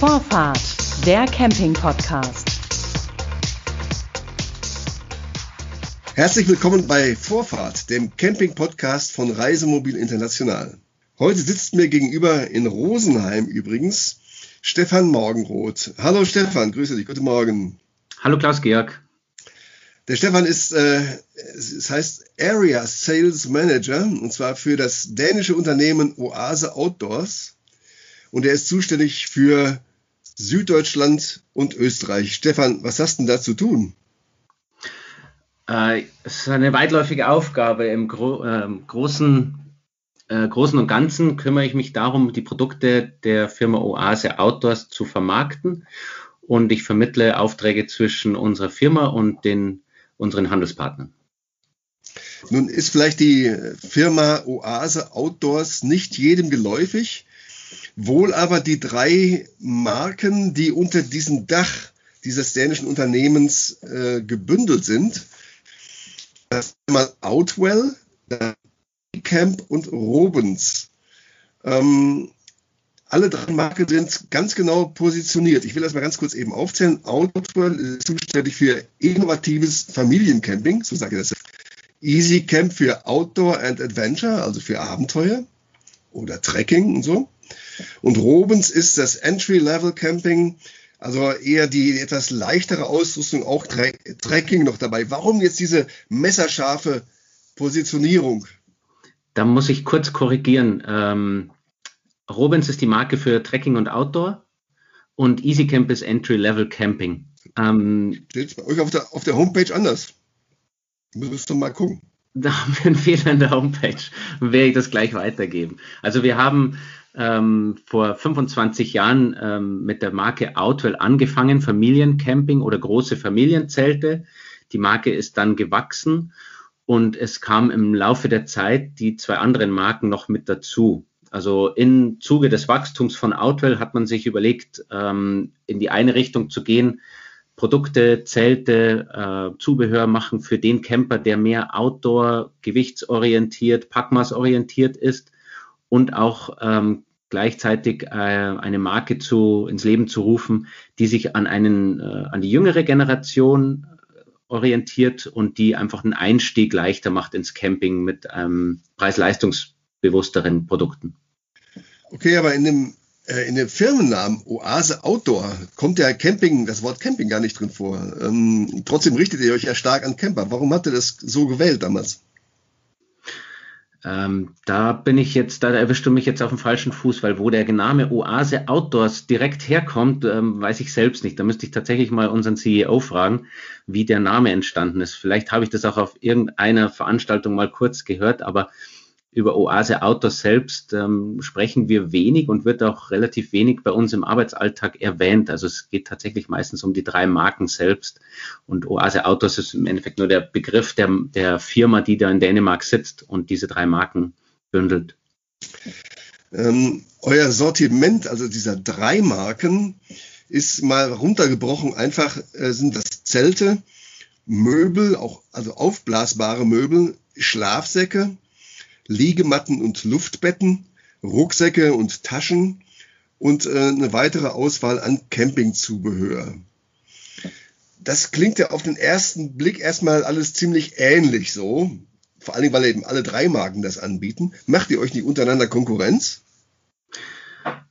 Vorfahrt, der Camping-Podcast. Herzlich willkommen bei Vorfahrt, dem Camping-Podcast von Reisemobil International. Heute sitzt mir gegenüber in Rosenheim übrigens Stefan Morgenroth. Hallo Stefan, grüße dich, guten Morgen. Hallo Klaus-Georg. Der Stefan ist, äh, es heißt Area Sales Manager und zwar für das dänische Unternehmen Oase Outdoors und er ist zuständig für Süddeutschland und Österreich. Stefan, was hast du denn da zu tun? Äh, es ist eine weitläufige Aufgabe. Im Gro äh, großen, äh, Großen und Ganzen kümmere ich mich darum, die Produkte der Firma Oase Outdoors zu vermarkten. Und ich vermittle Aufträge zwischen unserer Firma und den, unseren Handelspartnern. Nun ist vielleicht die Firma Oase Outdoors nicht jedem geläufig. Wohl aber die drei Marken, die unter diesem Dach dieses dänischen Unternehmens äh, gebündelt sind. Das ist einmal Outwell, Camp und Robens. Ähm, alle drei Marken sind ganz genau positioniert. Ich will das mal ganz kurz eben aufzählen. Outwell ist zuständig für innovatives Familiencamping, so sage ich das. Easy Camp für Outdoor and Adventure, also für Abenteuer oder Trekking und so. Und Robens ist das Entry-Level Camping, also eher die etwas leichtere Ausrüstung, auch Tre Trekking noch dabei. Warum jetzt diese messerscharfe Positionierung? Da muss ich kurz korrigieren. Ähm, Robens ist die Marke für Trekking und Outdoor und EasyCamp ist Entry-Level Camping. Ähm, Steht bei euch auf der, auf der Homepage anders. Müsst ihr mal gucken. Da haben wir einen Fehler in der Homepage. Werde ich das gleich weitergeben. Also wir haben ähm, vor 25 Jahren ähm, mit der Marke Outwell angefangen, Familiencamping oder große Familienzelte. Die Marke ist dann gewachsen und es kam im Laufe der Zeit die zwei anderen Marken noch mit dazu. Also im Zuge des Wachstums von Outwell hat man sich überlegt, ähm, in die eine Richtung zu gehen, Produkte, Zelte, äh, Zubehör machen für den Camper, der mehr Outdoor, gewichtsorientiert, packmaßorientiert ist und auch ähm, gleichzeitig äh, eine Marke zu, ins Leben zu rufen, die sich an, einen, äh, an die jüngere Generation äh, orientiert und die einfach einen Einstieg leichter macht ins Camping mit ähm, preis-leistungsbewussteren Produkten. Okay, aber in dem, äh, in dem Firmennamen Oase Outdoor kommt ja Camping, das Wort Camping gar nicht drin vor. Ähm, trotzdem richtet ihr euch ja stark an Camper. Warum habt ihr das so gewählt damals? Ähm, da bin ich jetzt, da erwischst du mich jetzt auf dem falschen Fuß, weil wo der Name Oase Outdoors direkt herkommt, ähm, weiß ich selbst nicht. Da müsste ich tatsächlich mal unseren CEO fragen, wie der Name entstanden ist. Vielleicht habe ich das auch auf irgendeiner Veranstaltung mal kurz gehört, aber über Oase Outdoors selbst ähm, sprechen wir wenig und wird auch relativ wenig bei uns im Arbeitsalltag erwähnt. Also es geht tatsächlich meistens um die drei Marken selbst. Und Oase Outdoors ist im Endeffekt nur der Begriff der, der Firma, die da in Dänemark sitzt und diese drei Marken bündelt. Ähm, euer Sortiment, also dieser drei Marken, ist mal runtergebrochen. Einfach äh, sind das Zelte, Möbel, auch also aufblasbare Möbel, Schlafsäcke, Liegematten und Luftbetten, Rucksäcke und Taschen und äh, eine weitere Auswahl an Campingzubehör. Das klingt ja auf den ersten Blick erstmal alles ziemlich ähnlich so. Vor allem, weil eben alle drei Marken das anbieten. Macht ihr euch nicht untereinander Konkurrenz?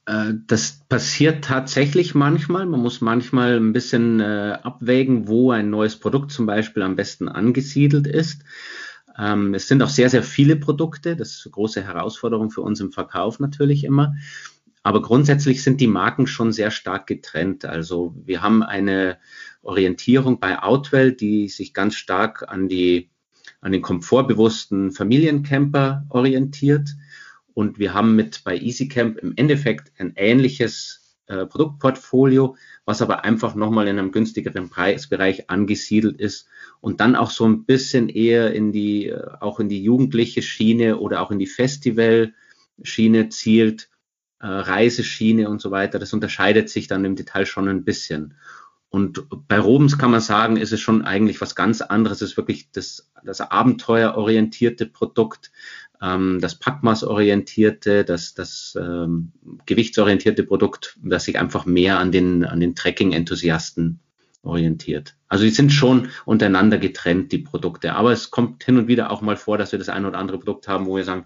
Äh, das passiert tatsächlich manchmal. Man muss manchmal ein bisschen äh, abwägen, wo ein neues Produkt zum Beispiel am besten angesiedelt ist. Ähm, es sind auch sehr, sehr viele Produkte. Das ist eine große Herausforderung für uns im Verkauf natürlich immer. Aber grundsätzlich sind die Marken schon sehr stark getrennt. Also wir haben eine Orientierung bei Outwell, die sich ganz stark an die an den komfortbewussten Familiencamper orientiert. Und wir haben mit bei EasyCamp im Endeffekt ein ähnliches äh, Produktportfolio, was aber einfach nochmal in einem günstigeren Preisbereich angesiedelt ist und dann auch so ein bisschen eher in die, äh, auch in die jugendliche Schiene oder auch in die Festival-Schiene zielt, äh, Reiseschiene und so weiter. Das unterscheidet sich dann im Detail schon ein bisschen. Und bei Robens kann man sagen, ist es schon eigentlich was ganz anderes. Es ist wirklich das, das abenteuerorientierte Produkt. ähm, das packmaßorientierte, das, das ähm, gewichtsorientierte Produkt, das sich einfach mehr an den, an den Trekking-Enthusiasten orientiert. Also die sind schon untereinander getrennt, die Produkte. Aber es kommt hin und wieder auch mal vor, dass wir das ein oder andere Produkt haben, wo wir sagen,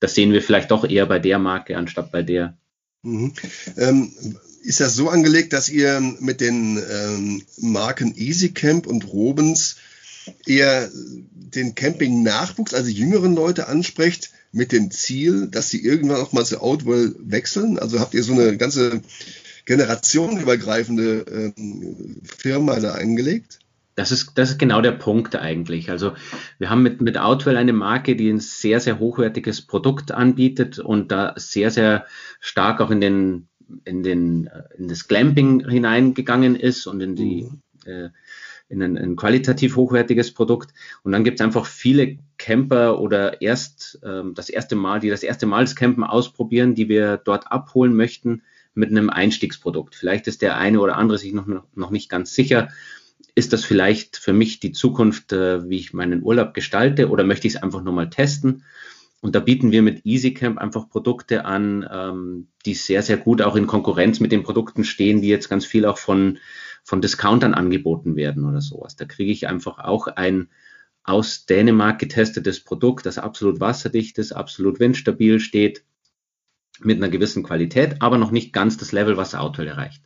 das sehen wir vielleicht doch eher bei der Marke anstatt bei der. Mhm. Ähm, ist das so angelegt, dass ihr mit den ähm, Marken EasyCamp und Robens eher den Camping-Nachwuchs, also jüngeren Leute ansprecht, mit dem Ziel, dass sie irgendwann auch mal zu Outwell wechseln? Also habt ihr so eine ganze generationenübergreifende ähm, Firma da eingelegt? Das ist, das ist genau der Punkt eigentlich. Also wir haben mit, mit Outwell eine Marke, die ein sehr, sehr hochwertiges Produkt anbietet und da sehr, sehr stark auch in den, in den, in das Glamping hineingegangen ist und in die, mhm. äh, in ein, ein, qualitativ hochwertiges Produkt. Und dann gibt es einfach viele Camper oder erst ähm, das erste Mal, die das erste Mal das Campen ausprobieren, die wir dort abholen möchten mit einem Einstiegsprodukt. Vielleicht ist der eine oder andere sich noch, noch nicht ganz sicher, ist das vielleicht für mich die Zukunft, äh, wie ich meinen Urlaub gestalte oder möchte ich es einfach nur mal testen? Und da bieten wir mit EasyCamp einfach Produkte an, ähm, die sehr, sehr gut auch in Konkurrenz mit den Produkten stehen, die jetzt ganz viel auch von, von Discountern angeboten werden oder sowas. Da kriege ich einfach auch ein aus Dänemark getestetes Produkt, das absolut wasserdicht ist, absolut windstabil steht, mit einer gewissen Qualität, aber noch nicht ganz das Level, was Outwell erreicht.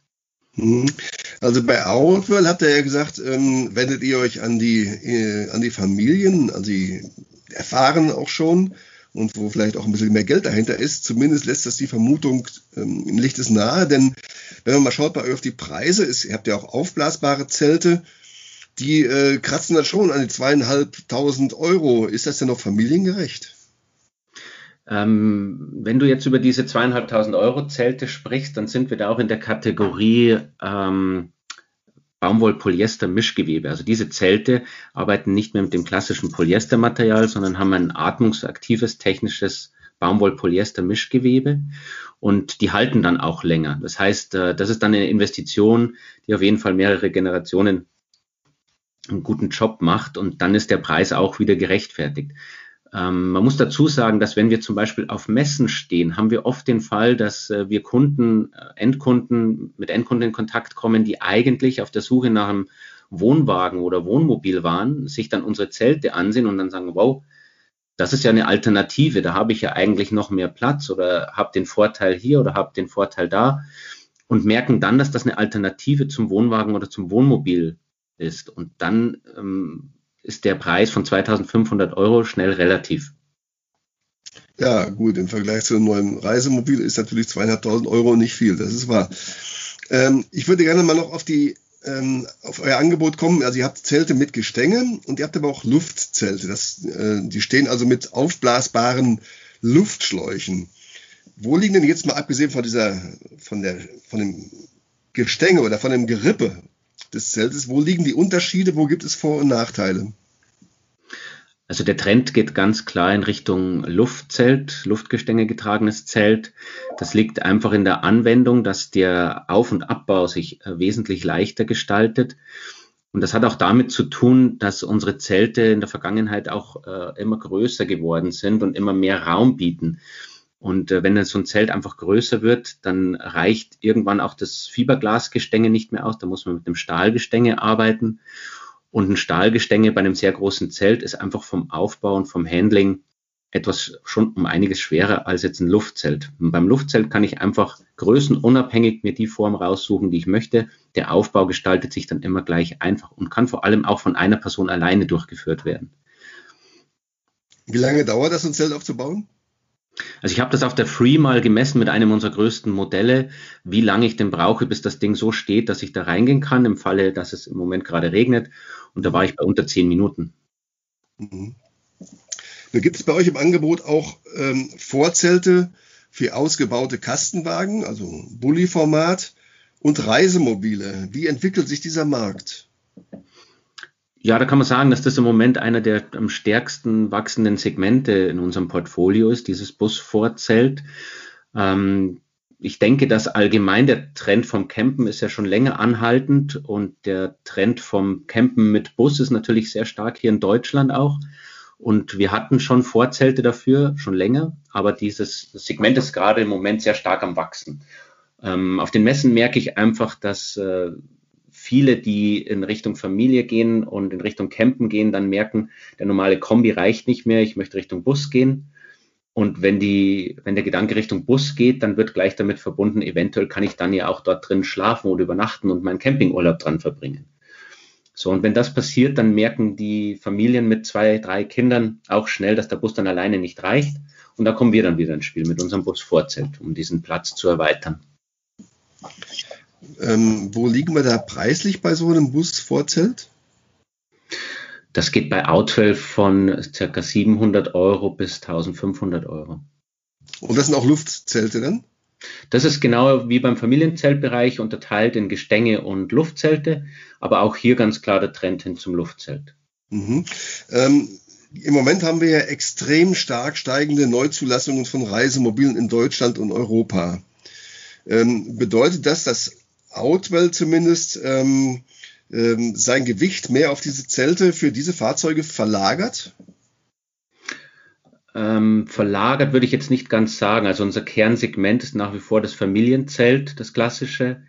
Also bei Outwell habt ihr ja gesagt, ähm, wendet ihr euch an die, äh, an die Familien, an die erfahren auch schon und wo vielleicht auch ein bisschen mehr Geld dahinter ist. Zumindest lässt das die Vermutung, ähm, Licht ist nahe, denn wenn man mal schaut bei euch auf die Preise, ist, ihr habt ja auch aufblasbare Zelte, die äh, kratzen dann schon an die zweieinhalbtausend Euro. Ist das denn noch familiengerecht? Ähm, wenn du jetzt über diese zweieinhalbtausend Euro Zelte sprichst, dann sind wir da auch in der Kategorie ähm, Baumwoll-Polyester-Mischgewebe. Also diese Zelte arbeiten nicht mehr mit dem klassischen Polyestermaterial, sondern haben ein atmungsaktives technisches Baumwoll-Polyester-Mischgewebe und die halten dann auch länger. Das heißt, äh, das ist dann eine Investition, die auf jeden Fall mehrere Generationen einen guten Job macht und dann ist der Preis auch wieder gerechtfertigt. Ähm, man muss dazu sagen, dass wenn wir zum Beispiel auf Messen stehen, haben wir oft den Fall, dass äh, wir Kunden, äh, Endkunden mit Endkunden in Kontakt kommen, die eigentlich auf der Suche nach einem Wohnwagen oder Wohnmobil waren, sich dann unsere Zelte ansehen und dann sagen, wow, das ist ja eine Alternative, da habe ich ja eigentlich noch mehr Platz oder habe den Vorteil hier oder habe den Vorteil da und merken dann, dass das eine Alternative zum Wohnwagen oder zum Wohnmobil ist. Und dann ähm, ist der Preis von 2500 Euro schnell relativ. Ja, gut, im Vergleich zu einem neuen Reisemobil ist natürlich zweieinhalbtausend Euro nicht viel, das ist wahr. Ähm, ich würde gerne mal noch auf die ähm, auf euer Angebot kommen. Also ihr habt Zelte mit Gestänge und ihr habt aber auch Luftzelte. Das, äh, die stehen also mit aufblasbaren Luftschläuchen. Wo liegen denn jetzt mal abgesehen von dieser, von der, von dem Gestänge oder von dem Gerippe, des Zeltes. Wo liegen die Unterschiede? Wo gibt es Vor- und Nachteile? Also der Trend geht ganz klar in Richtung Luftzelt, Luftgestänge getragenes Zelt. Das liegt einfach in der Anwendung, dass der Auf- und Abbau sich äh, wesentlich leichter gestaltet. Und das hat auch damit zu tun, dass unsere Zelte in der Vergangenheit auch äh, immer größer geworden sind und immer mehr Raum bieten. Und äh, wenn dann so ein Zelt einfach größer wird, dann reicht irgendwann auch das Fiberglasgestänge nicht mehr aus. Da muss man mit einem Stahlgestänge arbeiten. Und ein Stahlgestänge bei einem sehr großen Zelt ist einfach vom Aufbau und vom Handling etwas schon um einiges schwerer als jetzt ein Luftzelt. Und beim Luftzelt kann ich einfach größenunabhängig mir die Form raussuchen, die ich möchte. Der Aufbau gestaltet sich dann immer gleich einfach und kann vor allem auch von einer Person alleine durchgeführt werden. Wie lange dauert das, ein Zelt aufzubauen? Also ich habe das auf der Free mal gemessen mit einem unserer größten Modelle, wie lange ich denn brauche, bis das Ding so steht, dass ich da reingehen kann, im Falle, dass es im Moment gerade regnet. Und da war ich bei unter zehn Minuten. Mhm. Gibt es bei euch im Angebot auch ähm, Vorzelte für ausgebaute Kastenwagen, also Bulli-Format und Reisemobile? Wie entwickelt sich dieser Markt? Ja, da kann man sagen, dass das im Moment einer der am stärksten wachsenden Segmente in unserem Portfolio ist, dieses Busvorzelt. Ähm, ich denke, dass allgemein der Trend vom Campen ist ja schon länger anhaltend und der Trend vom Campen mit Bus ist natürlich sehr stark hier in Deutschland auch. Und wir hatten schon Vorzelte dafür, schon länger, aber dieses Segment ist gerade im Moment sehr stark am Wachsen. Ähm, auf den Messen merke ich einfach, dass äh, viele, die in Richtung Familie gehen und in Richtung Campen gehen, dann merken, der normale Kombi reicht nicht mehr, ich möchte Richtung Bus gehen. Und wenn die, wenn der Gedanke Richtung Bus geht, dann wird gleich damit verbunden, eventuell kann ich dann ja auch dort drin schlafen oder übernachten und meinen Campingurlaub dran verbringen. So, und wenn das passiert, dann merken die Familien mit zwei, drei Kindern auch schnell, dass der Bus dann alleine nicht reicht. Und da kommen wir dann wieder ins Spiel mit unserem Busvorzelt, um diesen Platz zu erweitern. Ähm, wo liegen wir da preislich bei so einem Busvorzelt? Das geht bei Outwell von ca. 700 Euro bis 1500 Euro. Und das sind auch Luftzelte dann? Das ist genau wie beim Familienzeltbereich unterteilt in Gestänge und Luftzelte, aber auch hier ganz klar der Trend hin zum Luftzelt. Mhm. Ähm, Im Moment haben wir ja extrem stark steigende Neuzulassungen von Reisemobilen in Deutschland und Europa. Ähm, bedeutet das, dass Outwell zumindest ähm, ähm, sein Gewicht mehr auf diese Zelte für diese Fahrzeuge verlagert? Ähm, verlagert würde ich jetzt nicht ganz sagen. Also unser Kernsegment ist nach wie vor das Familienzelt, das klassische.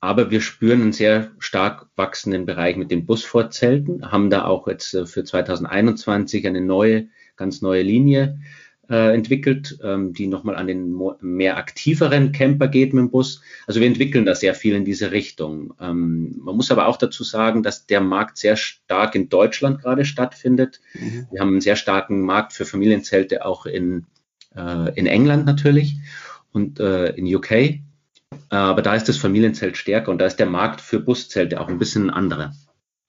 Aber wir spüren einen sehr stark wachsenden Bereich mit den Busvorzelten, haben da auch jetzt äh, für 2021 eine neue, ganz neue Linie äh, entwickelt, ähm, die nochmal an den mehr aktiveren Camper geht mit dem Bus. Also wir entwickeln da sehr viel in diese Richtung. Ähm, man muss aber auch dazu sagen, dass der Markt sehr stark in Deutschland gerade stattfindet. Mhm. Wir haben einen sehr starken Markt für Familienzelte auch in, äh, in England natürlich und äh, in UK. Aber da ist das Familienzelt stärker und da ist der Markt für Buszelte auch ein bisschen anderer.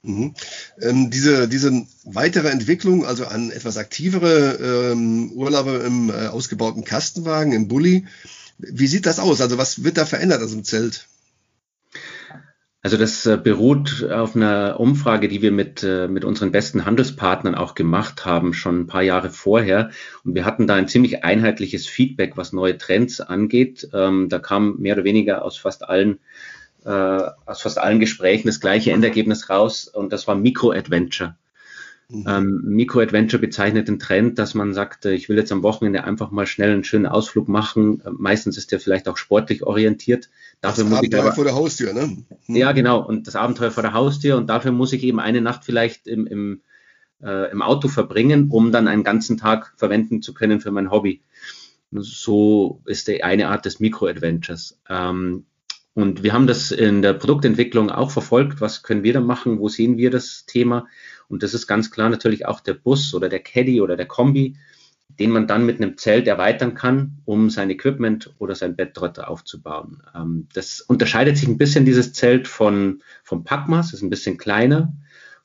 Mhm. Ähm, diese, diese weitere Entwicklung, also an etwas aktivere ähm, Urlaube im äh, ausgebauten Kastenwagen, im Bulli, wie sieht das aus? Also was wird da verändert aus dem Zelt? Also das äh, beruht auf einer Umfrage, die wir mit, äh, mit unseren besten Handelspartnern auch gemacht haben, schon ein paar Jahre vorher. Und wir hatten da ein ziemlich einheitliches Feedback, was neue Trends angeht. Ähm, da kam mehr oder weniger aus fast allen äh, aus fast allen Gesprächen das gleiche Endergebnis raus und das war Micro-Adventure. Mhm. Ähm, Micro-Adventure bezeichnet den Trend, dass man sagt, äh, ich will jetzt am Wochenende einfach mal schnell einen schönen Ausflug machen. Äh, meistens ist der vielleicht auch sportlich orientiert. Dafür das muss Abenteuer ich aber, vor der Haustür, ne? Mhm. Ja, genau. Und das Abenteuer vor der Haustür. Und dafür muss ich eben eine Nacht vielleicht im, im, äh, im Auto verbringen, um dann einen ganzen Tag verwenden zu können für mein Hobby. So ist die eine Art des Micro-Adventures. Ähm, und wir haben das in der Produktentwicklung auch verfolgt. Was können wir da machen? Wo sehen wir das Thema? Und das ist ganz klar natürlich auch der Bus oder der Caddy oder der Kombi, den man dann mit einem Zelt erweitern kann, um sein Equipment oder sein Bettrotter aufzubauen. Ähm, das unterscheidet sich ein bisschen, dieses Zelt von, vom Packmaß, ist ein bisschen kleiner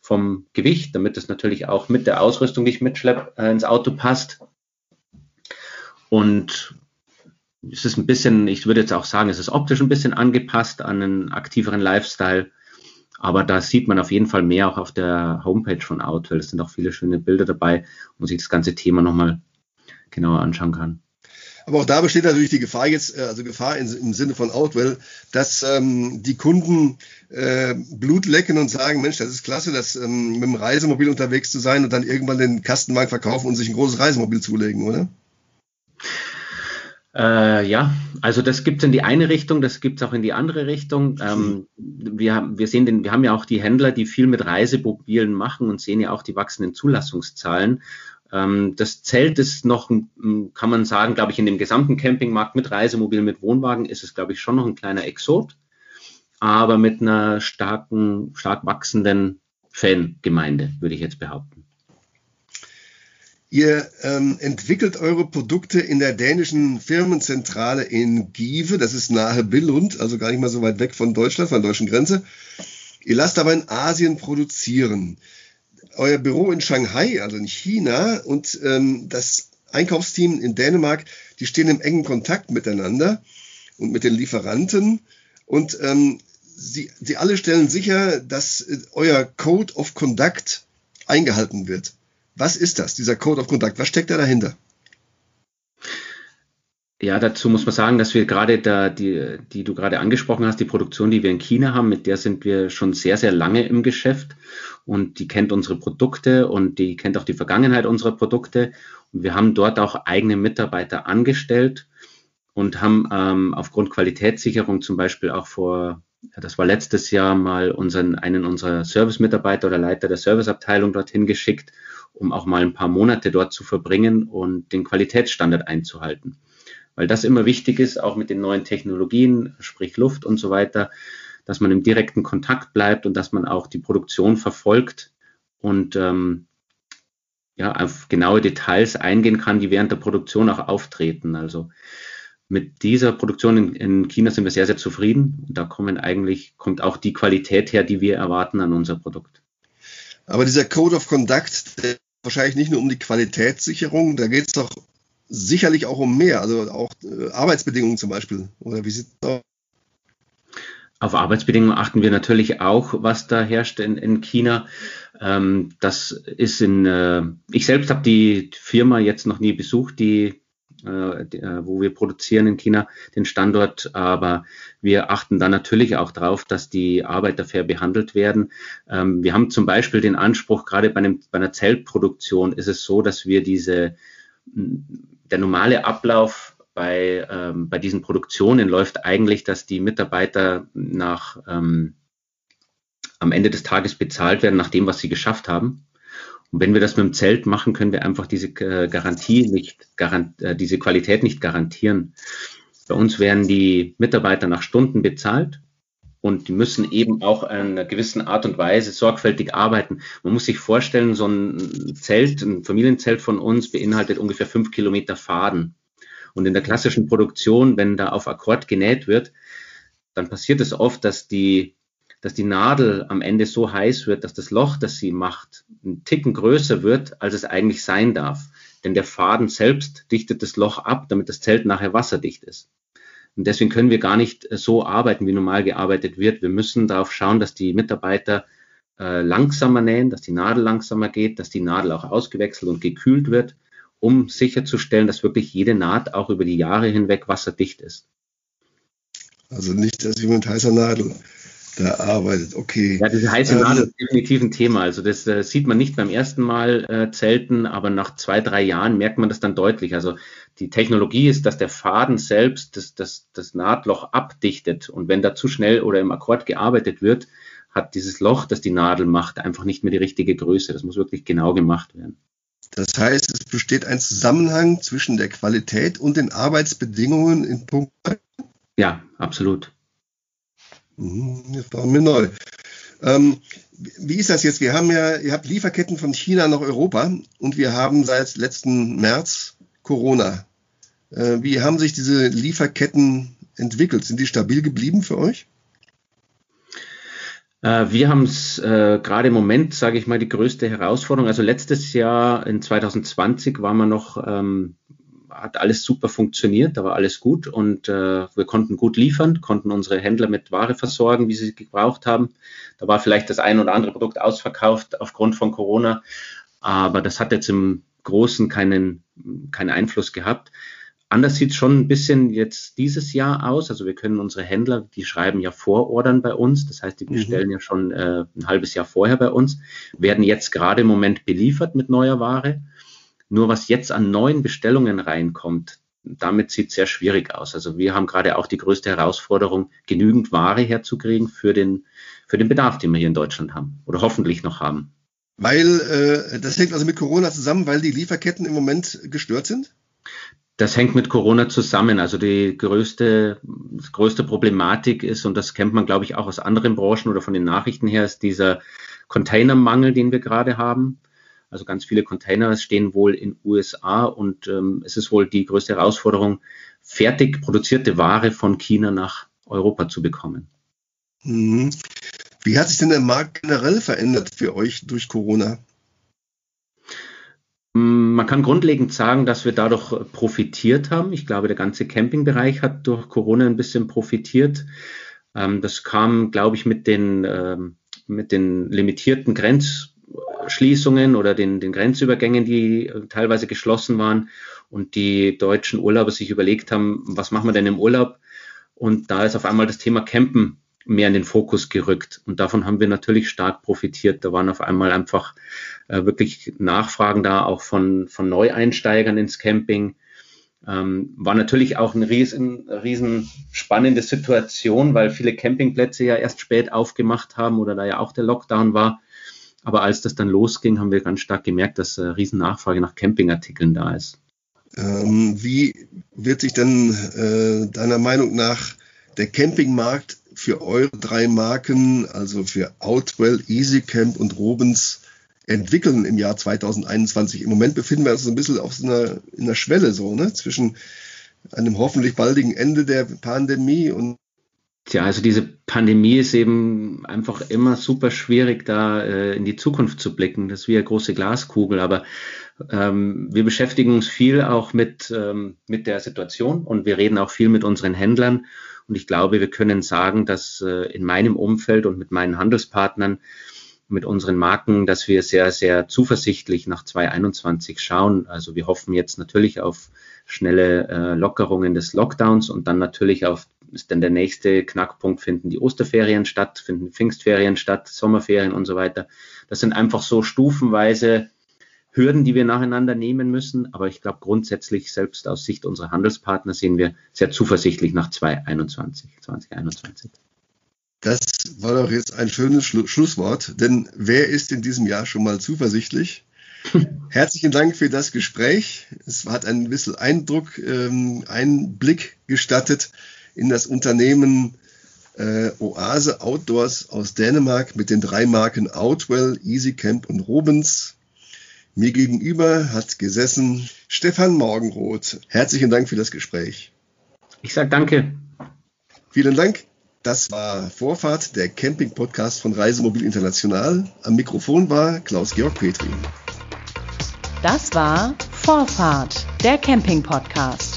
vom Gewicht, damit es natürlich auch mit der Ausrüstung, die ich mitschleppe, äh, ins Auto passt. Und es ist ein bisschen, ich würde jetzt auch sagen, es ist optisch ein bisschen angepasst an einen aktiveren Lifestyle. Aber da sieht man auf jeden Fall mehr auch auf der Homepage von Outwell. Es sind auch viele schöne Bilder dabei, wo man sich das ganze Thema nochmal genauer anschauen kann. Aber auch da besteht natürlich die Gefahr jetzt, äh, also Gefahr im Sinne von Outwell, dass ähm, die Kunden äh, Blut lecken und sagen, Mensch, das ist klasse, das ähm, mit dem Reisemobil unterwegs zu sein und dann irgendwann den Kastenwagen verkaufen und sich ein großes Reisemobil zulegen, oder? Äh, ja, also das gibt es in die eine Richtung, das gibt es auch in die andere Richtung. Ähm, wir, wir, sehen den, wir haben ja auch die Händler, die viel mit Reisemobilen machen und sehen ja auch die wachsenden Zulassungszahlen. Ähm, das Zelt ist noch, kann man sagen, glaube ich, in dem gesamten Campingmarkt mit Reisemobil, mit Wohnwagen ist es, glaube ich, schon noch ein kleiner Exot, aber mit einer starken, stark wachsenden Fangemeinde, würde ich jetzt behaupten. Ihr ähm, entwickelt eure Produkte in der dänischen Firmenzentrale in Give, das ist nahe Billund, also gar nicht mal so weit weg von Deutschland, von der deutschen Grenze. Ihr lasst aber in Asien produzieren. Euer Büro in Shanghai, also in China, und ähm, das Einkaufsteam in Dänemark, die stehen im engen Kontakt miteinander und mit den Lieferanten. Und ähm, sie, sie alle stellen sicher, dass äh, euer Code of Conduct eingehalten wird. Was ist das, dieser Code of Conduct? Was steckt da dahinter? Ja, dazu muss man sagen, dass wir gerade da, die, die du gerade angesprochen hast, die Produktion, die wir in China haben, mit der sind wir schon sehr, sehr lange im Geschäft und die kennt unsere Produkte und die kennt auch die Vergangenheit unserer Produkte. Und wir haben dort auch eigene Mitarbeiter angestellt und haben ähm, aufgrund Qualitätssicherung zum Beispiel auch vor, ja, das war letztes Jahr mal unseren, einen unserer Service-Mitarbeiter oder Leiter der Serviceabteilung dorthin geschickt, um auch mal ein paar Monate dort zu verbringen und den Qualitätsstandard einzuhalten weil das immer wichtig ist, auch mit den neuen Technologien, sprich Luft und so weiter, dass man im direkten Kontakt bleibt und dass man auch die Produktion verfolgt und ähm, ja, auf genaue Details eingehen kann, die während der Produktion auch auftreten. Also mit dieser Produktion in, in, China sind wir sehr, sehr zufrieden. Und da kommen eigentlich, kommt auch die Qualität her, die wir erwarten an unser Produkt. Aber dieser Code of Conduct, der wahrscheinlich nicht nur um die Qualitätssicherung, da geht es doch sicherlich auch um mehr, also auch äh, Arbeitsbedingungen zum Beispiel. Oder wie sieht aus? Auf Arbeitsbedingungen achten wir natürlich auch, was da herrscht in, in China. Ähm, das ist in, äh, ich selbst habe die Firma jetzt noch nie besucht, die, wo wir produzieren in China, den Standort, aber wir achten da natürlich auch darauf, dass die Arbeiter fair behandelt werden. Ähm, wir haben zum Beispiel den Anspruch, gerade bei, einem, bei einer Zeltproduktion ist es so, dass wir diese der normale Ablauf bei, ähm, bei diesen Produktionen läuft eigentlich, dass die Mitarbeiter nach ähm, am Ende des Tages bezahlt werden nach dem, was sie geschafft haben. Und wenn wir das mit dem Zelt machen, können wir einfach diese äh, Garantie nicht, äh, diese Qualität nicht garantieren. Bei uns werden die Mitarbeiter nach Stunden bezahlt und die müssen eben auch in einer gewissen Art und Weise sorgfältig arbeiten. Man muss sich vorstellen, so ein Zelt, ein Familienzelt von uns beinhaltet ungefähr fünf Kilometer Faden. Und in der klassischen Produktion, wenn da auf Akkord genäht wird, dann passiert es oft, dass die, dass die Nadel am Ende so heiß wird, dass das Loch, das sie macht, einen Ticken größer wird, als es eigentlich sein darf. Denn der Faden selbst dichtet das Loch ab, damit das Zelt nachher wasserdicht ist. Und deswegen können wir gar nicht äh, so arbeiten, wie normal gearbeitet wird. Wir müssen darauf schauen, dass die Mitarbeiter äh, langsamer nähen, dass die Nadel langsamer geht, dass die Nadel auch ausgewechselt und gekühlt wird, um sicherzustellen, dass wirklich jede Naht auch über die Jahre hinweg wasserdicht ist. Also nicht, dass mit heißer Nadel da arbeitet. Okay. Ja, diese heiße ähm, Nadel ist definitiv ein Thema. Also das äh, sieht man nicht beim ersten Mal äh, zelten, aber nach zwei, drei Jahren merkt man das dann deutlich. Also die Technologie ist, dass der Faden selbst das, das, das Nahtloch abdichtet. Und wenn da zu schnell oder im Akkord gearbeitet wird, hat dieses Loch, das die Nadel macht, einfach nicht mehr die richtige Größe. Das muss wirklich genau gemacht werden. Das heißt, es besteht ein Zusammenhang zwischen der Qualität und den Arbeitsbedingungen in Punkt. Ja, absolut. Mhm, das war mir neu. Ähm, wie ist das jetzt? Wir haben ja, ihr habt Lieferketten von China nach Europa und wir haben seit letzten März Corona. Äh, wie haben sich diese Lieferketten entwickelt? Sind die stabil geblieben für euch? Äh, wir haben es äh, gerade im Moment, sage ich mal, die größte Herausforderung. Also letztes Jahr in 2020 waren wir noch ähm, hat alles super funktioniert, da war alles gut und äh, wir konnten gut liefern, konnten unsere Händler mit Ware versorgen, wie sie gebraucht haben. Da war vielleicht das ein oder andere Produkt ausverkauft aufgrund von Corona, aber das hat jetzt im Großen keinen, keinen Einfluss gehabt. Anders sieht es schon ein bisschen jetzt dieses Jahr aus. Also wir können unsere Händler, die schreiben ja Vorordern bei uns. Das heißt, die mhm. bestellen mhm. ja schon äh, ein halbes Jahr vorher bei uns, werden jetzt gerade im Moment beliefert mit neuer Ware. Nur was jetzt an neuen Bestellungen reinkommt, damit sieht sehr schwierig aus. Also wir haben gerade auch die größte Herausforderung, genügend Ware herzukriegen für den, für den Bedarf, den wir hier in Deutschland haben oder hoffentlich noch haben. Weil äh, das hängt also mit Corona zusammen, weil die Lieferketten im Moment gestört sind? Das hängt mit Corona zusammen. Also die größte, größte Problematik ist, und das kennt man, glaube ich, auch aus anderen Branchen oder von den Nachrichten her, ist dieser Containermangel, den wir gerade haben. Also ganz viele Container stehen wohl in USA und ähm, es ist wohl die größte Herausforderung, fertig produzierte Ware von China nach Europa zu bekommen. Mhm. Wie hat sich denn der Markt generell verändert für euch durch Corona? Mm, man kann grundlegend sagen, dass wir dadurch profitiert haben. Ich glaube, der ganze Campingbereich hat durch Corona ein bisschen profitiert. Ähm, das kam, glaube ich, mit den, ähm, mit den limitierten Grenz Schließungen oder den, den Grenzübergängen, die äh, teilweise geschlossen waren und die deutschen Urlauber sich überlegt haben, was machen wir denn im Urlaub? Und da ist auf einmal das Thema Campen mehr in den Fokus gerückt. Und davon haben wir natürlich stark profitiert. Da waren auf einmal einfach äh, wirklich Nachfragen da, auch von, von Neueinsteigern ins Camping. Ähm, war natürlich auch eine riesen, riesen spannende Situation, weil viele Campingplätze ja erst spät aufgemacht haben oder da ja auch der Lockdown war. Aber als das dann losging, haben wir ganz stark gemerkt, dass äh, riesen Nachfrage nach Campingartikeln da ist. Ähm, wie wird sich denn äh, deiner Meinung nach der Campingmarkt für eure drei Marken, also für Outwell, EasyCamp und Robens, entwickeln im Jahr 2021? Im Moment befinden wir uns so ein bisschen auf so einer, in der Schwelle so, ne? zwischen einem hoffentlich baldigen Ende der Pandemie und Tja, also diese Pandemie ist eben einfach immer super schwierig, da äh, in die Zukunft zu blicken. Das ist wie eine große Glaskugel, aber ähm, wir beschäftigen uns viel auch mit, ähm, mit der Situation und wir reden auch viel mit unseren Händlern. Und ich glaube, wir können sagen, dass äh, in meinem Umfeld und mit meinen Handelspartnern, mit unseren Marken, dass wir sehr, sehr zuversichtlich nach 2021 schauen. Also wir hoffen jetzt natürlich auf schnelle äh, Lockerungen des Lockdowns und dann natürlich auf ist dann der nächste Knackpunkt, finden die Osterferien statt, finden Pfingstferien statt, Sommerferien und so weiter. Das sind einfach so stufenweise Hürden, die wir nacheinander nehmen müssen. Aber ich glaube grundsätzlich, selbst aus Sicht unserer Handelspartner, sehen wir sehr zuversichtlich nach 2021. 2021. Das war doch jetzt ein schönes Schlu Schlusswort, denn wer ist in diesem Jahr schon mal zuversichtlich? Herzlichen Dank für das Gespräch. Es hat ein bisschen Eindruck, ähm, Einblick gestattet in das Unternehmen äh, Oase Outdoors aus Dänemark mit den drei Marken Outwell, EasyCamp und Robens. Mir gegenüber hat gesessen Stefan Morgenroth. Herzlichen Dank für das Gespräch. Ich sage danke. Vielen Dank. Das war Vorfahrt, der Camping-Podcast von Reisemobil International. Am Mikrofon war Klaus-Georg Petri. Das war Vorfahrt, der Camping-Podcast.